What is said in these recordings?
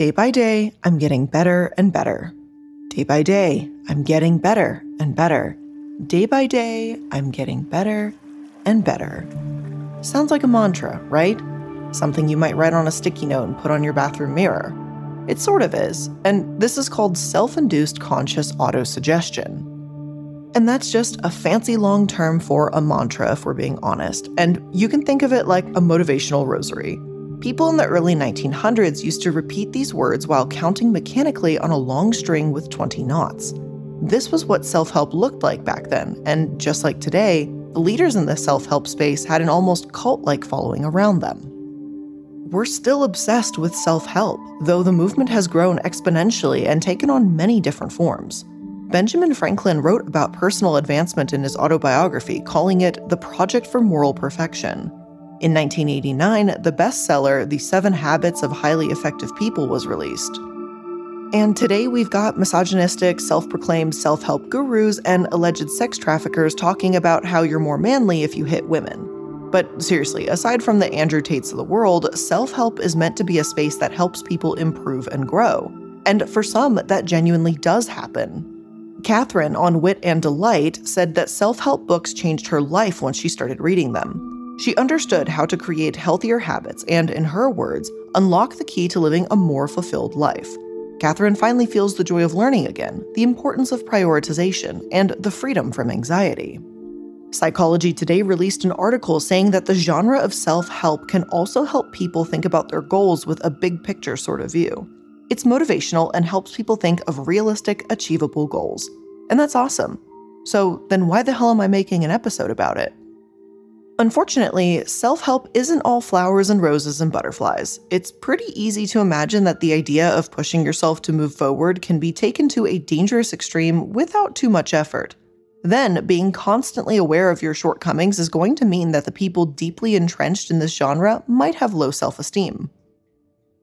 Day by day, I'm getting better and better. Day by day, I'm getting better and better. Day by day, I'm getting better and better. Sounds like a mantra, right? Something you might write on a sticky note and put on your bathroom mirror. It sort of is, and this is called self induced conscious autosuggestion. And that's just a fancy long term for a mantra, if we're being honest. And you can think of it like a motivational rosary. People in the early 1900s used to repeat these words while counting mechanically on a long string with 20 knots. This was what self help looked like back then, and just like today, the leaders in the self help space had an almost cult like following around them. We're still obsessed with self help, though the movement has grown exponentially and taken on many different forms. Benjamin Franklin wrote about personal advancement in his autobiography, calling it the Project for Moral Perfection. In 1989, the bestseller, The Seven Habits of Highly Effective People, was released. And today we've got misogynistic, self proclaimed self help gurus and alleged sex traffickers talking about how you're more manly if you hit women. But seriously, aside from the Andrew Tates of the world, self help is meant to be a space that helps people improve and grow. And for some, that genuinely does happen. Catherine on Wit and Delight said that self help books changed her life once she started reading them. She understood how to create healthier habits and, in her words, unlock the key to living a more fulfilled life. Catherine finally feels the joy of learning again, the importance of prioritization, and the freedom from anxiety. Psychology Today released an article saying that the genre of self help can also help people think about their goals with a big picture sort of view. It's motivational and helps people think of realistic, achievable goals. And that's awesome. So then why the hell am I making an episode about it? Unfortunately, self help isn't all flowers and roses and butterflies. It's pretty easy to imagine that the idea of pushing yourself to move forward can be taken to a dangerous extreme without too much effort. Then, being constantly aware of your shortcomings is going to mean that the people deeply entrenched in this genre might have low self esteem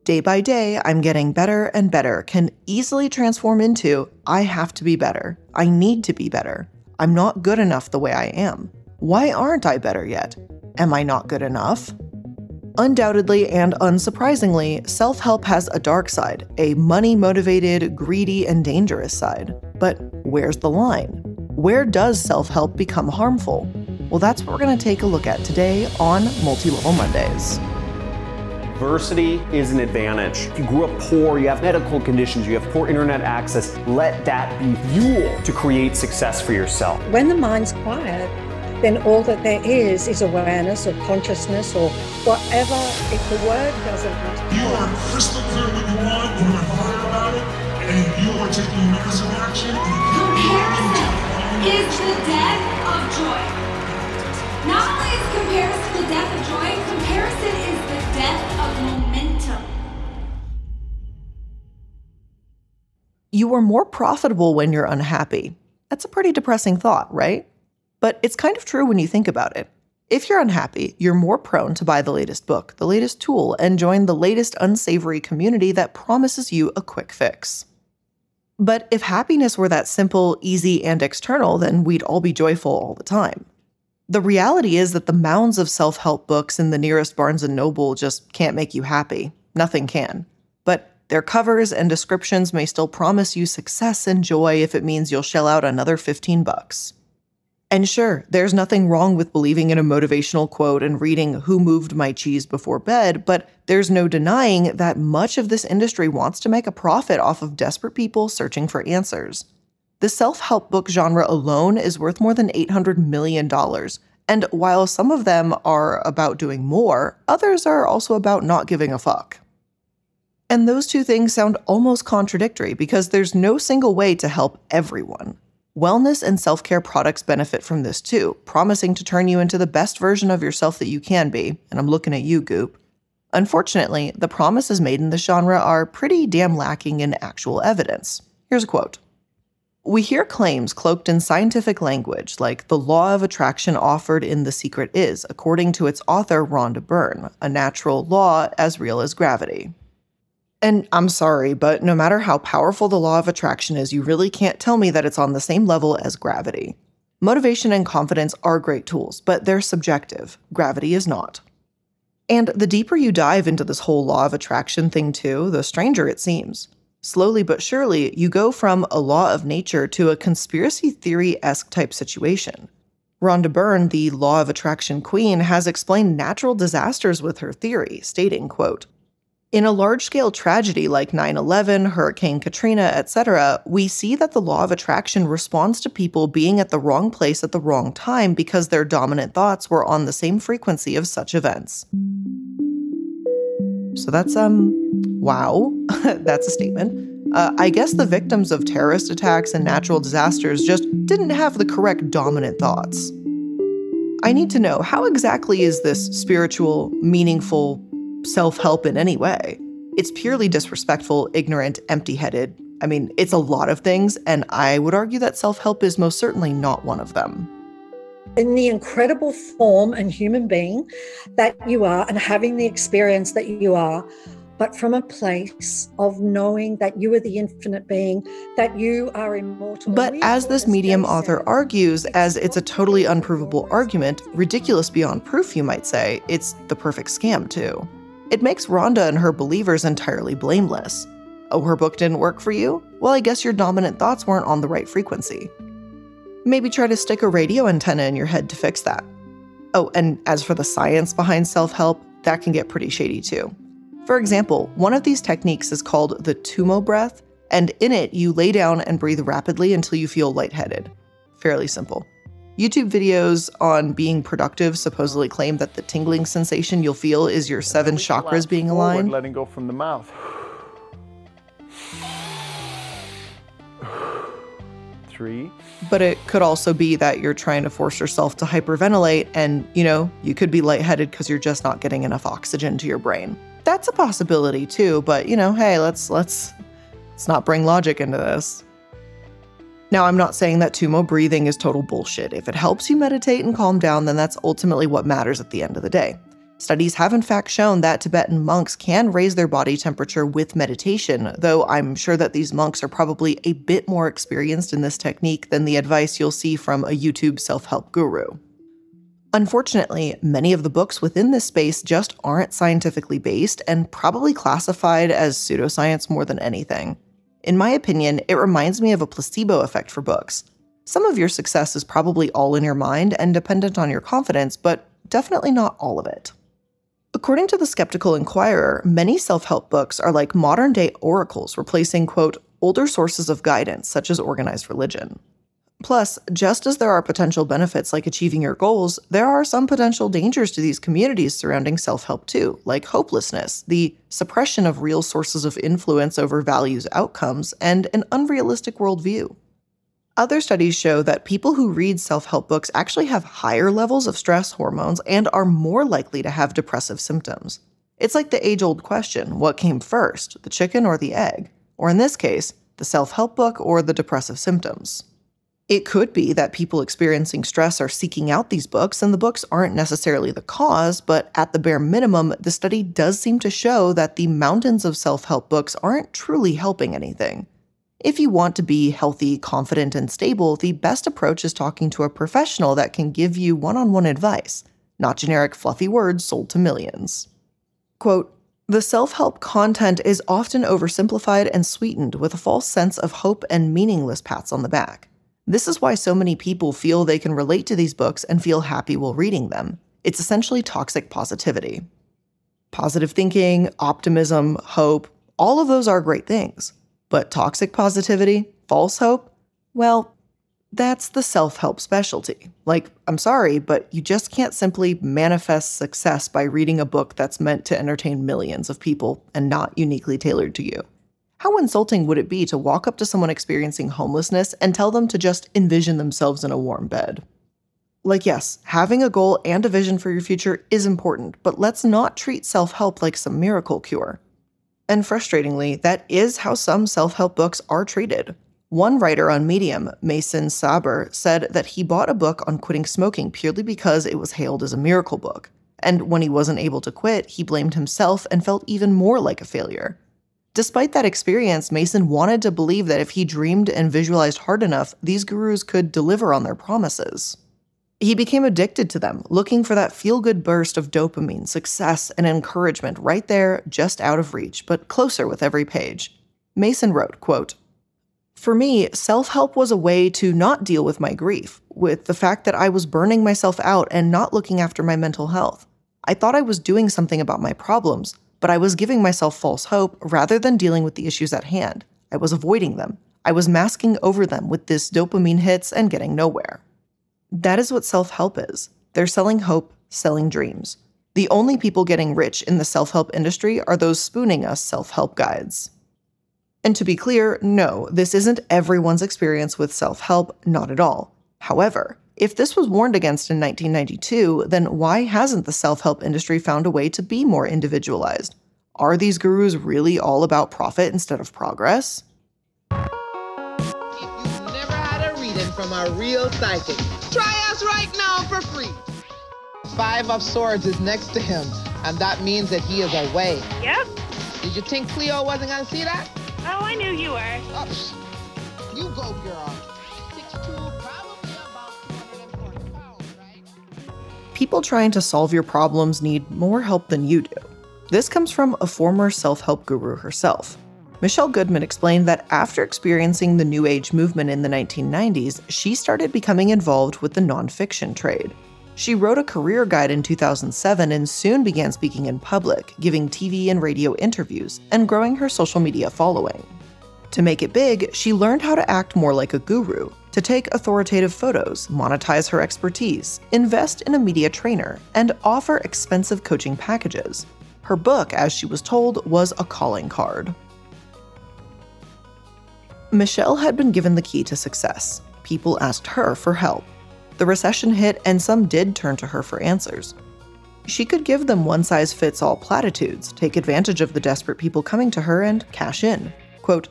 day by day, I'm getting better and better can easily transform into I have to be better. I need to be better. I'm not good enough the way I am. Why aren't I better yet? Am I not good enough? Undoubtedly and unsurprisingly, self help has a dark side, a money motivated, greedy, and dangerous side. But where's the line? Where does self help become harmful? Well, that's what we're going to take a look at today on Multi Level Mondays. Diversity is an advantage. If you grew up poor, you have medical conditions, you have poor internet access, let that be fuel to create success for yourself. When the mind's quiet, then all that there is is awareness or consciousness or whatever. If the word doesn't matter. You are crystal clear what you want, you are clear about it, and you are taking massive action. Comparison is the death of joy. Not only is comparison the death of joy, comparison is the death of momentum. You are more profitable when you're unhappy. That's a pretty depressing thought, right? But it's kind of true when you think about it. If you're unhappy, you're more prone to buy the latest book, the latest tool, and join the latest unsavory community that promises you a quick fix. But if happiness were that simple, easy, and external, then we'd all be joyful all the time. The reality is that the mounds of self help books in the nearest Barnes and Noble just can't make you happy. Nothing can. But their covers and descriptions may still promise you success and joy if it means you'll shell out another 15 bucks. And sure, there's nothing wrong with believing in a motivational quote and reading Who Moved My Cheese Before Bed, but there's no denying that much of this industry wants to make a profit off of desperate people searching for answers. The self help book genre alone is worth more than $800 million. And while some of them are about doing more, others are also about not giving a fuck. And those two things sound almost contradictory because there's no single way to help everyone. Wellness and self care products benefit from this too, promising to turn you into the best version of yourself that you can be. And I'm looking at you, Goop. Unfortunately, the promises made in this genre are pretty damn lacking in actual evidence. Here's a quote we hear claims cloaked in scientific language, like the law of attraction offered in The Secret Is, according to its author, Rhonda Byrne, a natural law as real as gravity. And I'm sorry, but no matter how powerful the law of attraction is, you really can't tell me that it's on the same level as gravity. Motivation and confidence are great tools, but they're subjective. Gravity is not. And the deeper you dive into this whole law of attraction thing, too, the stranger it seems. Slowly but surely, you go from a law of nature to a conspiracy theory esque type situation. Rhonda Byrne, the law of attraction queen, has explained natural disasters with her theory, stating, quote, in a large scale tragedy like 9 11, Hurricane Katrina, etc., we see that the law of attraction responds to people being at the wrong place at the wrong time because their dominant thoughts were on the same frequency of such events. So that's, um, wow, that's a statement. Uh, I guess the victims of terrorist attacks and natural disasters just didn't have the correct dominant thoughts. I need to know how exactly is this spiritual, meaningful, self help in any way. It's purely disrespectful, ignorant, empty headed. I mean, it's a lot of things, and I would argue that self help is most certainly not one of them. In the incredible form and human being that you are, and having the experience that you are, but from a place of knowing that you are the infinite being, that you are immortal. But as this medium author argues, as it's a totally unprovable argument, ridiculous beyond proof, you might say, it's the perfect scam, too. It makes Rhonda and her believers entirely blameless. Oh, her book didn't work for you? Well, I guess your dominant thoughts weren't on the right frequency. Maybe try to stick a radio antenna in your head to fix that. Oh, and as for the science behind self help, that can get pretty shady too. For example, one of these techniques is called the Tummo breath, and in it, you lay down and breathe rapidly until you feel lightheaded. Fairly simple. YouTube videos on being productive supposedly claim that the tingling sensation you'll feel is your seven chakras being aligned. letting go from the mouth. Three. But it could also be that you're trying to force yourself to hyperventilate and, you know, you could be lightheaded because you're just not getting enough oxygen to your brain. That's a possibility too, but you know, hey, let's let's let's not bring logic into this. Now, I'm not saying that Tummo breathing is total bullshit. If it helps you meditate and calm down, then that's ultimately what matters at the end of the day. Studies have in fact shown that Tibetan monks can raise their body temperature with meditation, though I'm sure that these monks are probably a bit more experienced in this technique than the advice you'll see from a YouTube self help guru. Unfortunately, many of the books within this space just aren't scientifically based and probably classified as pseudoscience more than anything. In my opinion, it reminds me of a placebo effect for books. Some of your success is probably all in your mind and dependent on your confidence, but definitely not all of it. According to the Skeptical Inquirer, many self help books are like modern day oracles replacing, quote, older sources of guidance, such as organized religion. Plus, just as there are potential benefits like achieving your goals, there are some potential dangers to these communities surrounding self help too, like hopelessness, the suppression of real sources of influence over values outcomes, and an unrealistic worldview. Other studies show that people who read self help books actually have higher levels of stress hormones and are more likely to have depressive symptoms. It's like the age old question what came first, the chicken or the egg? Or in this case, the self help book or the depressive symptoms. It could be that people experiencing stress are seeking out these books, and the books aren't necessarily the cause, but at the bare minimum, the study does seem to show that the mountains of self help books aren't truly helping anything. If you want to be healthy, confident, and stable, the best approach is talking to a professional that can give you one on one advice, not generic fluffy words sold to millions. Quote, the self help content is often oversimplified and sweetened with a false sense of hope and meaningless pats on the back. This is why so many people feel they can relate to these books and feel happy while reading them. It's essentially toxic positivity. Positive thinking, optimism, hope, all of those are great things. But toxic positivity, false hope, well, that's the self help specialty. Like, I'm sorry, but you just can't simply manifest success by reading a book that's meant to entertain millions of people and not uniquely tailored to you. How insulting would it be to walk up to someone experiencing homelessness and tell them to just envision themselves in a warm bed? Like, yes, having a goal and a vision for your future is important, but let's not treat self help like some miracle cure. And frustratingly, that is how some self help books are treated. One writer on Medium, Mason Saber, said that he bought a book on quitting smoking purely because it was hailed as a miracle book. And when he wasn't able to quit, he blamed himself and felt even more like a failure. Despite that experience, Mason wanted to believe that if he dreamed and visualized hard enough, these gurus could deliver on their promises. He became addicted to them, looking for that feel good burst of dopamine, success, and encouragement right there, just out of reach, but closer with every page. Mason wrote, quote, For me, self help was a way to not deal with my grief, with the fact that I was burning myself out and not looking after my mental health. I thought I was doing something about my problems, but I was giving myself false hope rather than dealing with the issues at hand. I was avoiding them. I was masking over them with this dopamine hits and getting nowhere. That is what self help is. They're selling hope, selling dreams. The only people getting rich in the self help industry are those spooning us self help guides. And to be clear, no, this isn't everyone's experience with self help, not at all. However, if this was warned against in 1992, then why hasn't the self help industry found a way to be more individualized? Are these gurus really all about profit instead of progress? If you've never had a reading from a real psychic, try us right now for free. Five of Swords is next to him, and that means that he is away. Yep. Did you think Cleo wasn't gonna see that? Oh, I knew you were. Oh, you go, girl. People trying to solve your problems need more help than you do. This comes from a former self help guru herself. Michelle Goodman explained that after experiencing the New Age movement in the 1990s, she started becoming involved with the nonfiction trade. She wrote a career guide in 2007 and soon began speaking in public, giving TV and radio interviews, and growing her social media following. To make it big, she learned how to act more like a guru, to take authoritative photos, monetize her expertise, invest in a media trainer, and offer expensive coaching packages. Her book, as she was told, was a calling card. Michelle had been given the key to success. People asked her for help. The recession hit, and some did turn to her for answers. She could give them one size fits all platitudes, take advantage of the desperate people coming to her, and cash in. Quote,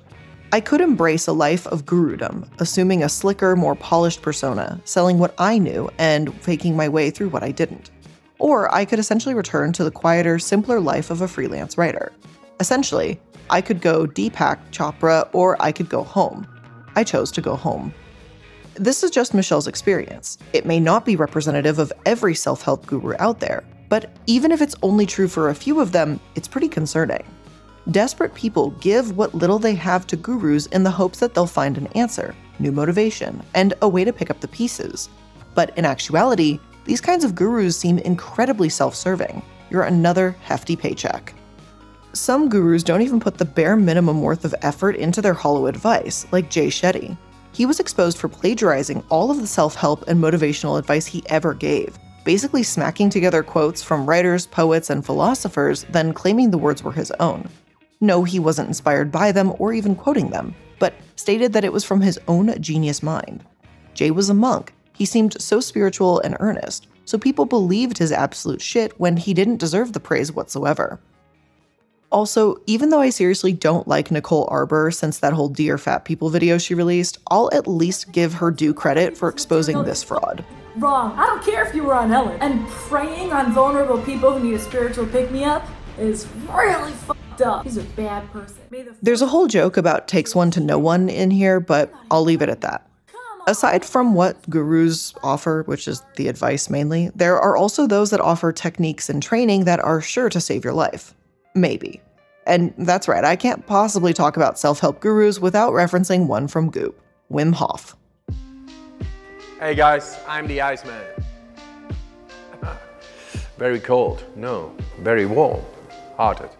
I could embrace a life of gurudom, assuming a slicker, more polished persona, selling what I knew and faking my way through what I didn't. Or I could essentially return to the quieter, simpler life of a freelance writer. Essentially, I could go Deepak Chopra or I could go home. I chose to go home. This is just Michelle's experience. It may not be representative of every self help guru out there, but even if it's only true for a few of them, it's pretty concerning. Desperate people give what little they have to gurus in the hopes that they'll find an answer, new motivation, and a way to pick up the pieces. But in actuality, these kinds of gurus seem incredibly self serving. You're another hefty paycheck. Some gurus don't even put the bare minimum worth of effort into their hollow advice, like Jay Shetty. He was exposed for plagiarizing all of the self help and motivational advice he ever gave, basically smacking together quotes from writers, poets, and philosophers, then claiming the words were his own. No, he wasn't inspired by them or even quoting them, but stated that it was from his own genius mind. Jay was a monk. He seemed so spiritual and earnest, so people believed his absolute shit when he didn't deserve the praise whatsoever. Also, even though I seriously don't like Nicole Arbour since that whole Dear Fat People video she released, I'll at least give her due credit for exposing this fraud. Wrong. I don't care if you were on Ellen. And preying on vulnerable people who need a spiritual pick me up is really fucked up. He's a bad person. The There's a whole joke about takes one to know one in here, but I'll leave it at that. Aside from what gurus offer, which is the advice mainly, there are also those that offer techniques and training that are sure to save your life. Maybe. And that's right, I can't possibly talk about self help gurus without referencing one from Goop Wim Hof. Hey guys, I'm the Iceman. very cold, no, very warm, hearted.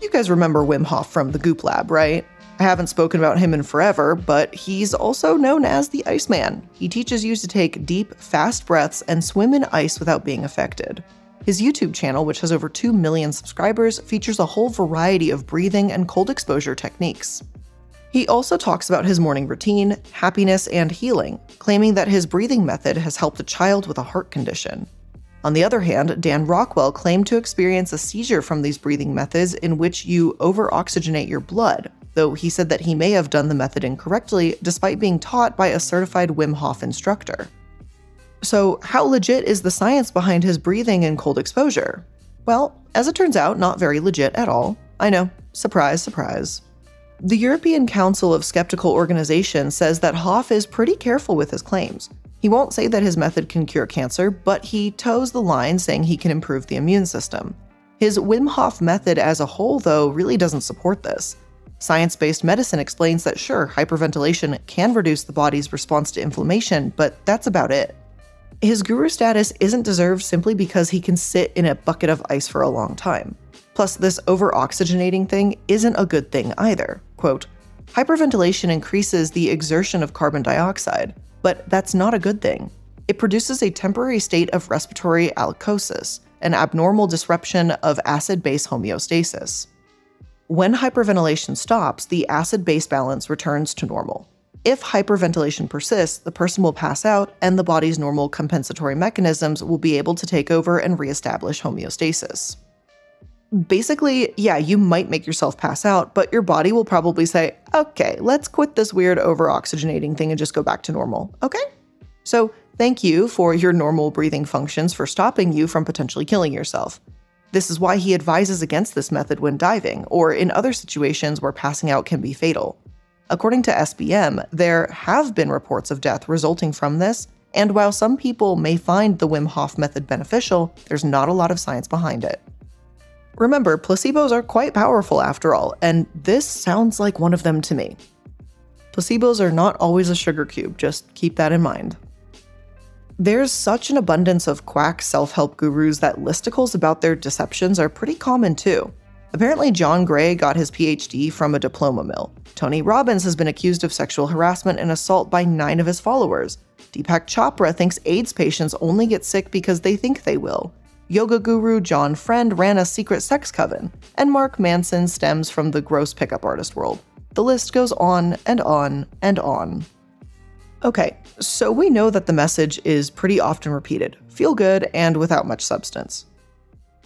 You guys remember Wim Hof from the Goop Lab, right? I haven't spoken about him in forever, but he's also known as the Iceman. He teaches you to take deep, fast breaths and swim in ice without being affected. His YouTube channel, which has over 2 million subscribers, features a whole variety of breathing and cold exposure techniques. He also talks about his morning routine, happiness, and healing, claiming that his breathing method has helped a child with a heart condition. On the other hand, Dan Rockwell claimed to experience a seizure from these breathing methods in which you over oxygenate your blood, though he said that he may have done the method incorrectly despite being taught by a certified Wim Hof instructor. So, how legit is the science behind his breathing and cold exposure? Well, as it turns out, not very legit at all. I know, surprise, surprise. The European Council of Skeptical Organizations says that Hof is pretty careful with his claims. He won't say that his method can cure cancer, but he toes the line saying he can improve the immune system. His Wim Hof method as a whole, though, really doesn't support this. Science based medicine explains that sure, hyperventilation can reduce the body's response to inflammation, but that's about it. His guru status isn't deserved simply because he can sit in a bucket of ice for a long time. Plus, this over oxygenating thing isn't a good thing either. Quote, hyperventilation increases the exertion of carbon dioxide, but that's not a good thing. It produces a temporary state of respiratory alkalosis, an abnormal disruption of acid base homeostasis. When hyperventilation stops, the acid base balance returns to normal. If hyperventilation persists, the person will pass out and the body's normal compensatory mechanisms will be able to take over and reestablish homeostasis. Basically, yeah, you might make yourself pass out, but your body will probably say, okay, let's quit this weird over oxygenating thing and just go back to normal, okay? So, thank you for your normal breathing functions for stopping you from potentially killing yourself. This is why he advises against this method when diving, or in other situations where passing out can be fatal. According to SBM, there have been reports of death resulting from this, and while some people may find the Wim Hof method beneficial, there's not a lot of science behind it. Remember, placebos are quite powerful after all, and this sounds like one of them to me. Placebos are not always a sugar cube, just keep that in mind. There's such an abundance of quack self help gurus that listicles about their deceptions are pretty common too. Apparently, John Gray got his PhD from a diploma mill. Tony Robbins has been accused of sexual harassment and assault by nine of his followers. Deepak Chopra thinks AIDS patients only get sick because they think they will. Yoga guru John Friend ran a secret sex coven, and Mark Manson stems from the gross pickup artist world. The list goes on and on and on. Okay, so we know that the message is pretty often repeated feel good and without much substance.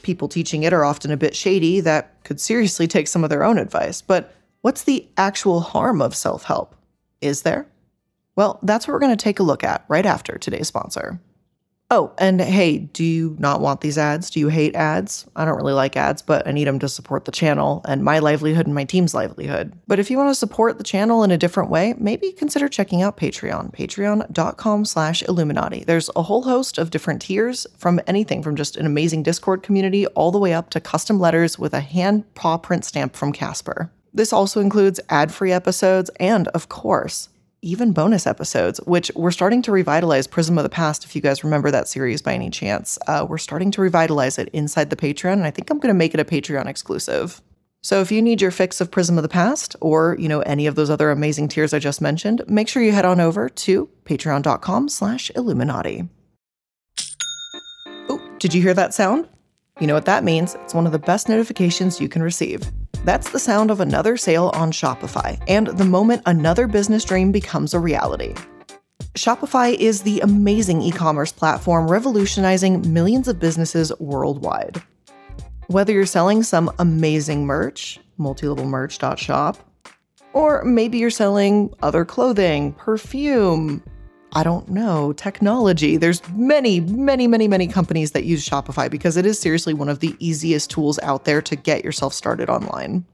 People teaching it are often a bit shady that could seriously take some of their own advice, but what's the actual harm of self help? Is there? Well, that's what we're going to take a look at right after today's sponsor. Oh, and hey, do you not want these ads? Do you hate ads? I don't really like ads, but I need them to support the channel and my livelihood and my team's livelihood. But if you want to support the channel in a different way, maybe consider checking out Patreon, patreon.com slash iilluminaughtii. There's a whole host of different tiers from anything from just an amazing Discord community all the way up to custom letters with a hand paw print stamp from Casper. This also includes ad-free episodes and, of course, even bonus episodes, which we're starting to revitalize Prism of the Past. If you guys remember that series by any chance, uh, we're starting to revitalize it inside the Patreon, and I think I'm going to make it a Patreon exclusive. So if you need your fix of Prism of the Past, or you know any of those other amazing tiers I just mentioned, make sure you head on over to Patreon.com/iilluminaughtii. Oh, did you hear that sound? You know what that means? It's one of the best notifications you can receive. That's the sound of another sale on Shopify, and the moment another business dream becomes a reality. Shopify is the amazing e commerce platform revolutionizing millions of businesses worldwide. Whether you're selling some amazing merch, multilevelmerch.shop, or maybe you're selling other clothing, perfume, I don't know, technology. There's many, many, many, many companies that use Shopify because it is seriously one of the easiest tools out there to get yourself started online.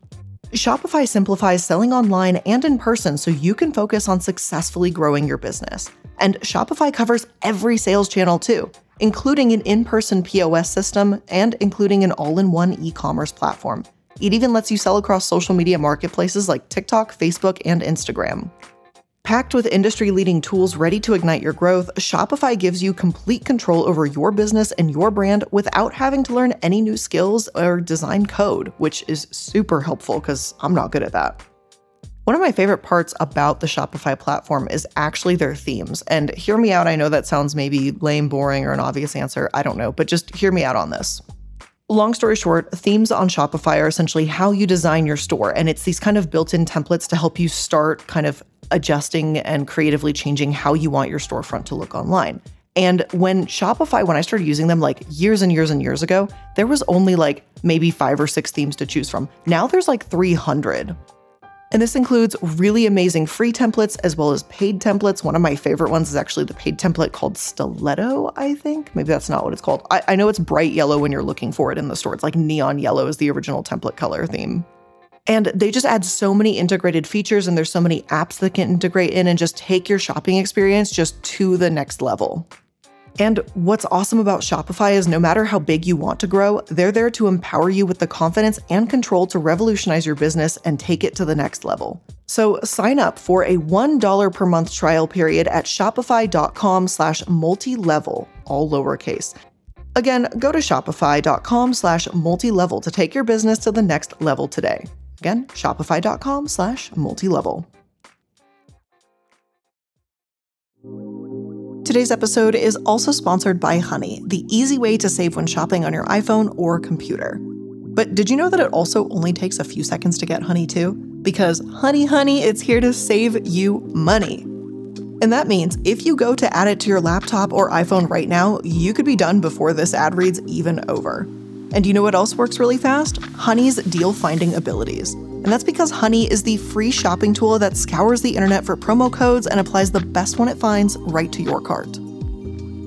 Shopify simplifies selling online and in person so you can focus on successfully growing your business. And Shopify covers every sales channel too, including an in person POS system and including an all in one e commerce platform. It even lets you sell across social media marketplaces like TikTok, Facebook, and Instagram. Packed with industry leading tools ready to ignite your growth, Shopify gives you complete control over your business and your brand without having to learn any new skills or design code, which is super helpful because I'm not good at that. One of my favorite parts about the Shopify platform is actually their themes. And hear me out, I know that sounds maybe lame, boring, or an obvious answer. I don't know, but just hear me out on this. Long story short, themes on Shopify are essentially how you design your store. And it's these kind of built in templates to help you start kind of adjusting and creatively changing how you want your storefront to look online. And when Shopify, when I started using them like years and years and years ago, there was only like maybe five or six themes to choose from. Now there's like 300. And this includes really amazing free templates as well as paid templates. One of my favorite ones is actually the paid template called Stiletto, I think. Maybe that's not what it's called. I, I know it's bright yellow when you're looking for it in the store. It's like neon yellow is the original template color theme. And they just add so many integrated features, and there's so many apps that can integrate in and just take your shopping experience just to the next level. And what's awesome about Shopify is no matter how big you want to grow, they're there to empower you with the confidence and control to revolutionize your business and take it to the next level. So sign up for a $1 per month trial period at shopify.com slash multi-level, all lowercase. Again, go to shopify.com slash multi-level to take your business to the next level today. Again, shopify.com slash multi-level. Today's episode is also sponsored by Honey, the easy way to save when shopping on your iPhone or computer. But did you know that it also only takes a few seconds to get Honey too? Because Honey Honey, it's here to save you money. And that means if you go to add it to your laptop or iPhone right now, you could be done before this ad reads even over. And you know what else works really fast? Honey's deal finding abilities. And that's because Honey is the free shopping tool that scours the internet for promo codes and applies the best one it finds right to your cart.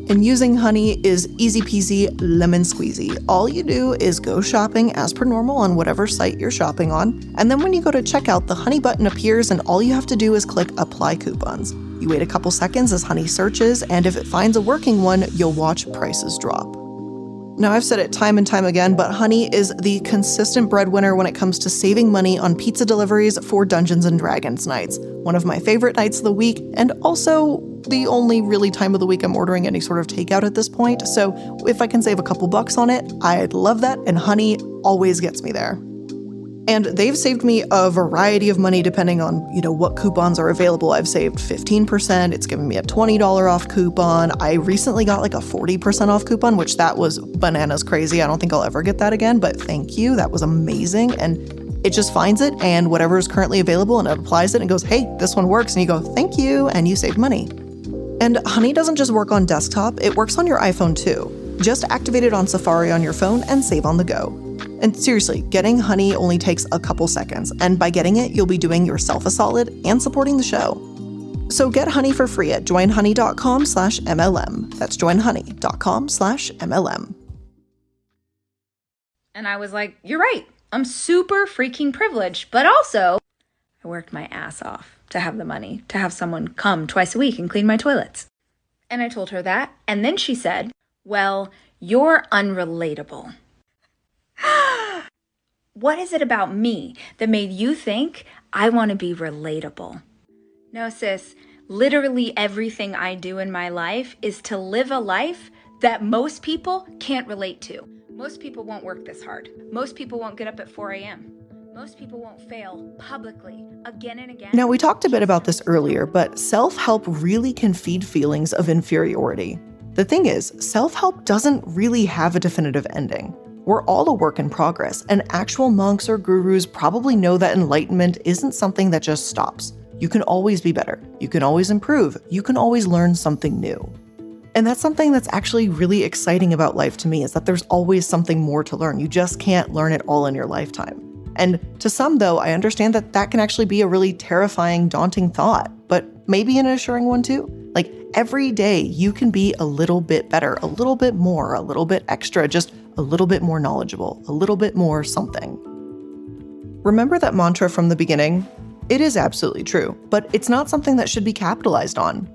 And using Honey is easy peasy lemon squeezy. All you do is go shopping as per normal on whatever site you're shopping on, and then when you go to checkout, the Honey button appears, and all you have to do is click Apply Coupons. You wait a couple seconds as Honey searches, and if it finds a working one, you'll watch prices drop. Now, I've said it time and time again, but Honey is the consistent breadwinner when it comes to saving money on pizza deliveries for Dungeons and Dragons nights. One of my favorite nights of the week, and also the only really time of the week I'm ordering any sort of takeout at this point. So, if I can save a couple bucks on it, I'd love that, and Honey always gets me there. And they've saved me a variety of money depending on, you know, what coupons are available. I've saved 15%, it's given me a $20 off coupon. I recently got like a 40% off coupon, which that was bananas crazy. I don't think I'll ever get that again, but thank you. That was amazing. And it just finds it and whatever is currently available and it applies it and goes, "Hey, this one works." And you go, "Thank you," and you save money. And Honey doesn't just work on desktop, it works on your iPhone too. Just activate it on Safari on your phone and save on the go. And seriously, getting Honey only takes a couple seconds, and by getting it, you'll be doing yourself a solid and supporting the show. So get Honey for free at joinhoney.com slash MLM. That's joinhoney.com slash MLM. And I was like, you're right. I'm super freaking privileged, but also I worked my ass off to have the money to have someone come twice a week and clean my toilets. And I told her that. And then she said, well, you're unrelatable. what is it about me that made you think I want to be relatable? No, sis, literally everything I do in my life is to live a life that most people can't relate to. Most people won't work this hard. Most people won't get up at 4 a.m. Most people won't fail publicly again and again. Now, we talked a bit about this earlier, but self help really can feed feelings of inferiority. The thing is, self help doesn't really have a definitive ending. We're all a work in progress, and actual monks or gurus probably know that enlightenment isn't something that just stops. You can always be better, you can always improve, you can always learn something new. And that's something that's actually really exciting about life to me is that there's always something more to learn. You just can't learn it all in your lifetime. And to some, though, I understand that that can actually be a really terrifying, daunting thought, but maybe an assuring one too. Like every day, you can be a little bit better, a little bit more, a little bit extra, just a little bit more knowledgeable, a little bit more something. Remember that mantra from the beginning? It is absolutely true, but it's not something that should be capitalized on.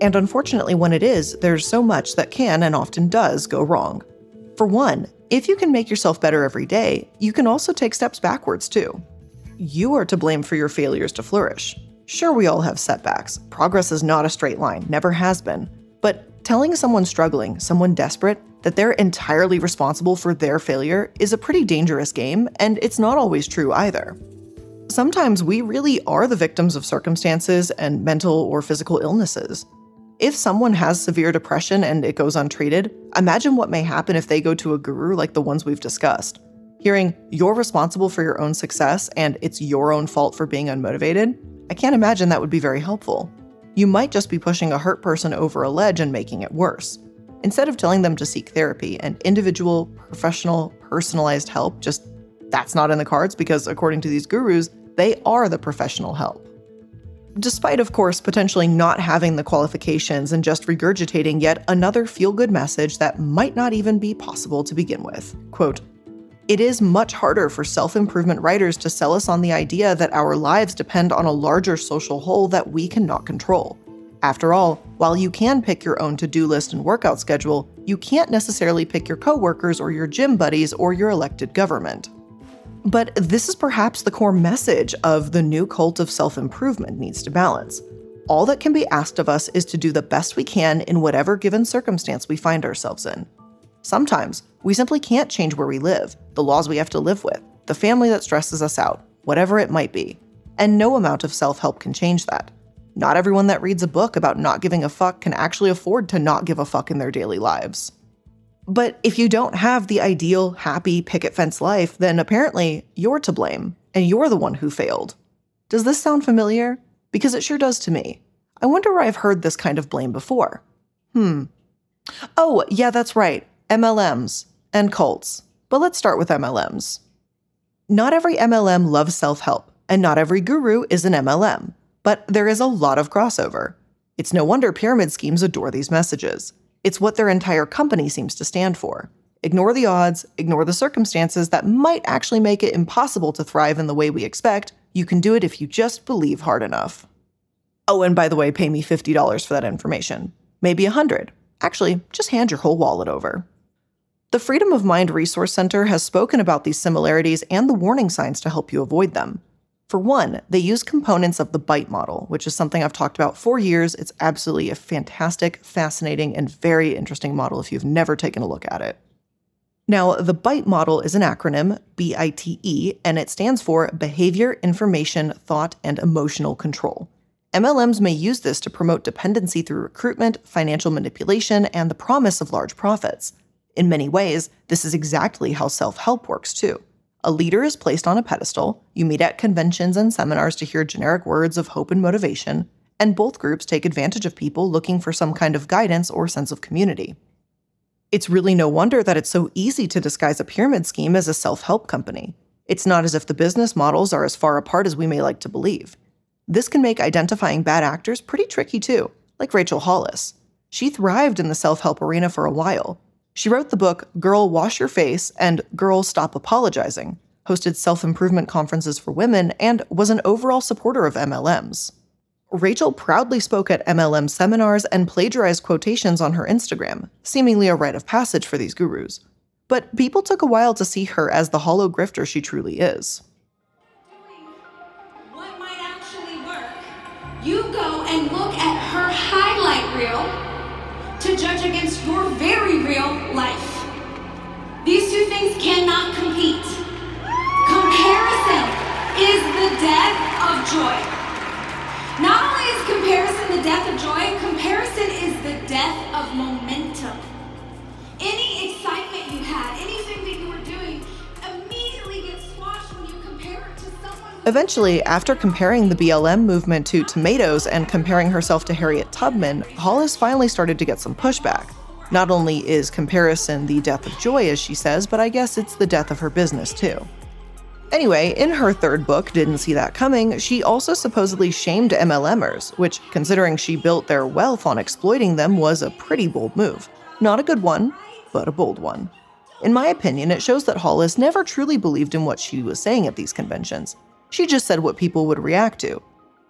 And unfortunately, when it is, there's so much that can and often does go wrong. For one, if you can make yourself better every day, you can also take steps backwards too. You are to blame for your failures to flourish. Sure, we all have setbacks. Progress is not a straight line, never has been. But telling someone struggling, someone desperate, that they're entirely responsible for their failure is a pretty dangerous game, and it's not always true either. Sometimes we really are the victims of circumstances and mental or physical illnesses. If someone has severe depression and it goes untreated, imagine what may happen if they go to a guru like the ones we've discussed. Hearing you're responsible for your own success and it's your own fault for being unmotivated, I can't imagine that would be very helpful. You might just be pushing a hurt person over a ledge and making it worse. Instead of telling them to seek therapy and individual, professional, personalized help, just that's not in the cards because, according to these gurus, they are the professional help. Despite, of course, potentially not having the qualifications and just regurgitating yet another feel good message that might not even be possible to begin with. Quote, it is much harder for self improvement writers to sell us on the idea that our lives depend on a larger social whole that we cannot control. After all, while you can pick your own to do list and workout schedule, you can't necessarily pick your coworkers or your gym buddies or your elected government. But this is perhaps the core message of the new cult of self improvement needs to balance. All that can be asked of us is to do the best we can in whatever given circumstance we find ourselves in. Sometimes we simply can't change where we live, the laws we have to live with, the family that stresses us out, whatever it might be. And no amount of self help can change that. Not everyone that reads a book about not giving a fuck can actually afford to not give a fuck in their daily lives. But if you don't have the ideal, happy, picket fence life, then apparently you're to blame, and you're the one who failed. Does this sound familiar? Because it sure does to me. I wonder where I've heard this kind of blame before. Hmm. Oh, yeah, that's right. MLMs and cults. But let's start with MLMs. Not every MLM loves self help, and not every guru is an MLM, but there is a lot of crossover. It's no wonder pyramid schemes adore these messages. It's what their entire company seems to stand for. Ignore the odds, ignore the circumstances that might actually make it impossible to thrive in the way we expect. You can do it if you just believe hard enough. Oh, and by the way, pay me $50 for that information. Maybe 100. Actually, just hand your whole wallet over. The Freedom of Mind Resource Center has spoken about these similarities and the warning signs to help you avoid them. For one, they use components of the BITE model, which is something I've talked about for years. It's absolutely a fantastic, fascinating, and very interesting model if you've never taken a look at it. Now, the BITE model is an acronym, B I T E, and it stands for Behavior, Information, Thought, and Emotional Control. MLMs may use this to promote dependency through recruitment, financial manipulation, and the promise of large profits. In many ways, this is exactly how self help works too. A leader is placed on a pedestal, you meet at conventions and seminars to hear generic words of hope and motivation, and both groups take advantage of people looking for some kind of guidance or sense of community. It's really no wonder that it's so easy to disguise a pyramid scheme as a self help company. It's not as if the business models are as far apart as we may like to believe. This can make identifying bad actors pretty tricky too, like Rachel Hollis. She thrived in the self help arena for a while, she wrote the book Girl Wash Your Face and Girl Stop Apologizing, hosted self improvement conferences for women, and was an overall supporter of MLMs. Rachel proudly spoke at MLM seminars and plagiarized quotations on her Instagram, seemingly a rite of passage for these gurus. But people took a while to see her as the hollow grifter she truly is. What might actually work? You go and look at her highlight reel to judge against very real life. These two things cannot compete. Comparison is the death of joy. Not only is comparison the death of joy, comparison is the death of momentum. Any excitement you had, anything that you were doing, immediately gets squashed when you compare it to someone. Eventually, after comparing the BLM movement to tomatoes and comparing herself to Harriet Tubman, Hollis finally started to get some pushback. Not only is comparison the death of joy, as she says, but I guess it's the death of her business too. Anyway, in her third book, Didn't See That Coming, she also supposedly shamed MLMers, which, considering she built their wealth on exploiting them, was a pretty bold move. Not a good one, but a bold one. In my opinion, it shows that Hollis never truly believed in what she was saying at these conventions. She just said what people would react to,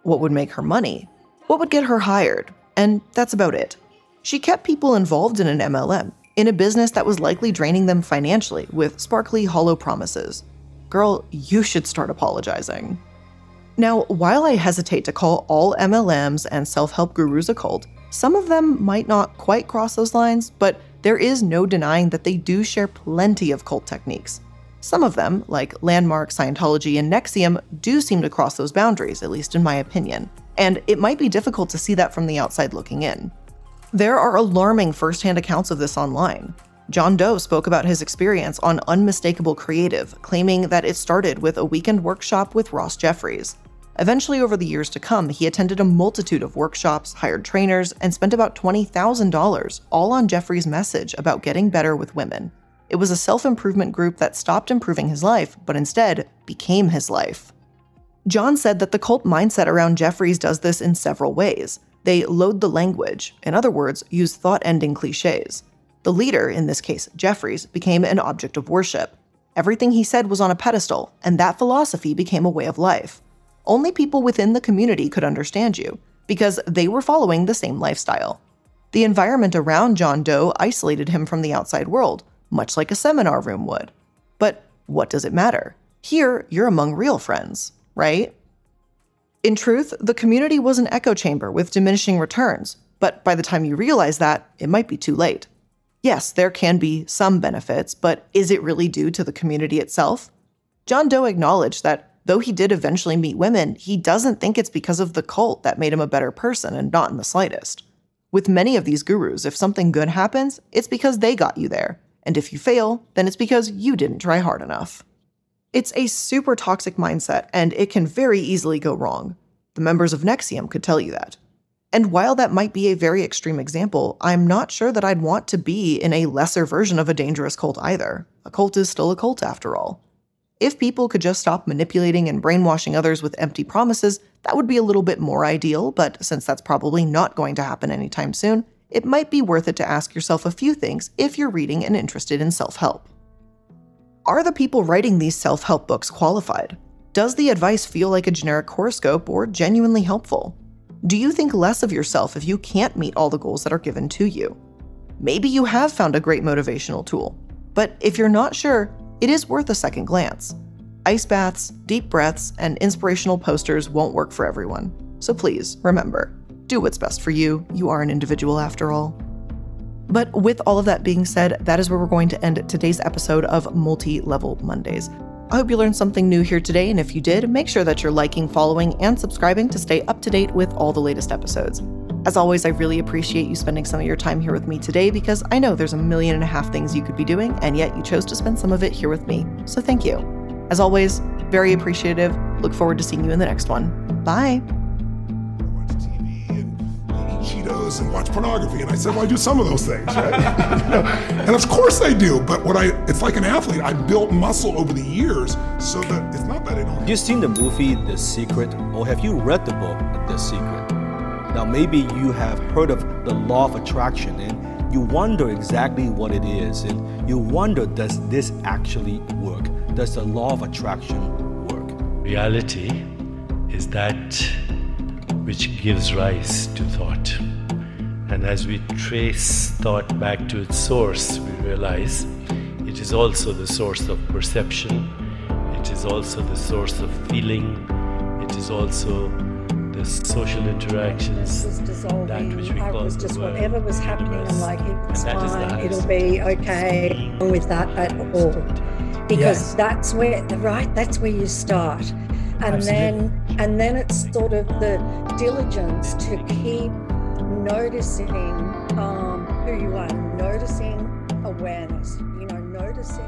what would make her money, what would get her hired, and that's about it. She kept people involved in an MLM, in a business that was likely draining them financially with sparkly, hollow promises. Girl, you should start apologizing. Now, while I hesitate to call all MLMs and self help gurus a cult, some of them might not quite cross those lines, but there is no denying that they do share plenty of cult techniques. Some of them, like Landmark, Scientology, and NXIVM, do seem to cross those boundaries, at least in my opinion, and it might be difficult to see that from the outside looking in. There are alarming firsthand accounts of this online. John Doe spoke about his experience on Unmistakable Creative, claiming that it started with a weekend workshop with Ross Jeffries. Eventually, over the years to come, he attended a multitude of workshops, hired trainers, and spent about $20,000 all on Jeffries' message about getting better with women. It was a self improvement group that stopped improving his life, but instead became his life. John said that the cult mindset around Jeffries does this in several ways. They load the language, in other words, use thought ending cliches. The leader, in this case Jeffries, became an object of worship. Everything he said was on a pedestal, and that philosophy became a way of life. Only people within the community could understand you, because they were following the same lifestyle. The environment around John Doe isolated him from the outside world, much like a seminar room would. But what does it matter? Here, you're among real friends, right? In truth, the community was an echo chamber with diminishing returns, but by the time you realize that, it might be too late. Yes, there can be some benefits, but is it really due to the community itself? John Doe acknowledged that though he did eventually meet women, he doesn't think it's because of the cult that made him a better person and not in the slightest. With many of these gurus, if something good happens, it's because they got you there. And if you fail, then it's because you didn't try hard enough. It's a super toxic mindset, and it can very easily go wrong. The members of NXIVM could tell you that. And while that might be a very extreme example, I'm not sure that I'd want to be in a lesser version of a dangerous cult either. A cult is still a cult after all. If people could just stop manipulating and brainwashing others with empty promises, that would be a little bit more ideal, but since that's probably not going to happen anytime soon, it might be worth it to ask yourself a few things if you're reading and interested in self help. Are the people writing these self help books qualified? Does the advice feel like a generic horoscope or genuinely helpful? Do you think less of yourself if you can't meet all the goals that are given to you? Maybe you have found a great motivational tool, but if you're not sure, it is worth a second glance. Ice baths, deep breaths, and inspirational posters won't work for everyone. So please, remember do what's best for you. You are an individual after all. But with all of that being said, that is where we're going to end today's episode of Multi Level Mondays. I hope you learned something new here today, and if you did, make sure that you're liking, following, and subscribing to stay up to date with all the latest episodes. As always, I really appreciate you spending some of your time here with me today because I know there's a million and a half things you could be doing, and yet you chose to spend some of it here with me. So thank you. As always, very appreciative. Look forward to seeing you in the next one. Bye. Cheetos and watch pornography. And I said, well, I do some of those things, right? you know? And of course I do. But what I, it's like an athlete. I built muscle over the years so that it's not that I don't. Have you seen the movie The Secret or have you read the book The Secret? Now, maybe you have heard of the law of attraction and you wonder exactly what it is. And you wonder, does this actually work? Does the law of attraction work? Reality is that which gives rise to thought. And as we trace thought back to its source, we realize it is also the source of perception, it is also the source of feeling, it is also the social interactions, that which we I call was just world, whatever was happening, I'm like, it's And that is the fine, it'll be okay with that at all. Because Yes. that's where, right, that's where you start. And then, and then it's sort of the diligence to keep noticing um, who you are, noticing awareness, you know, noticing,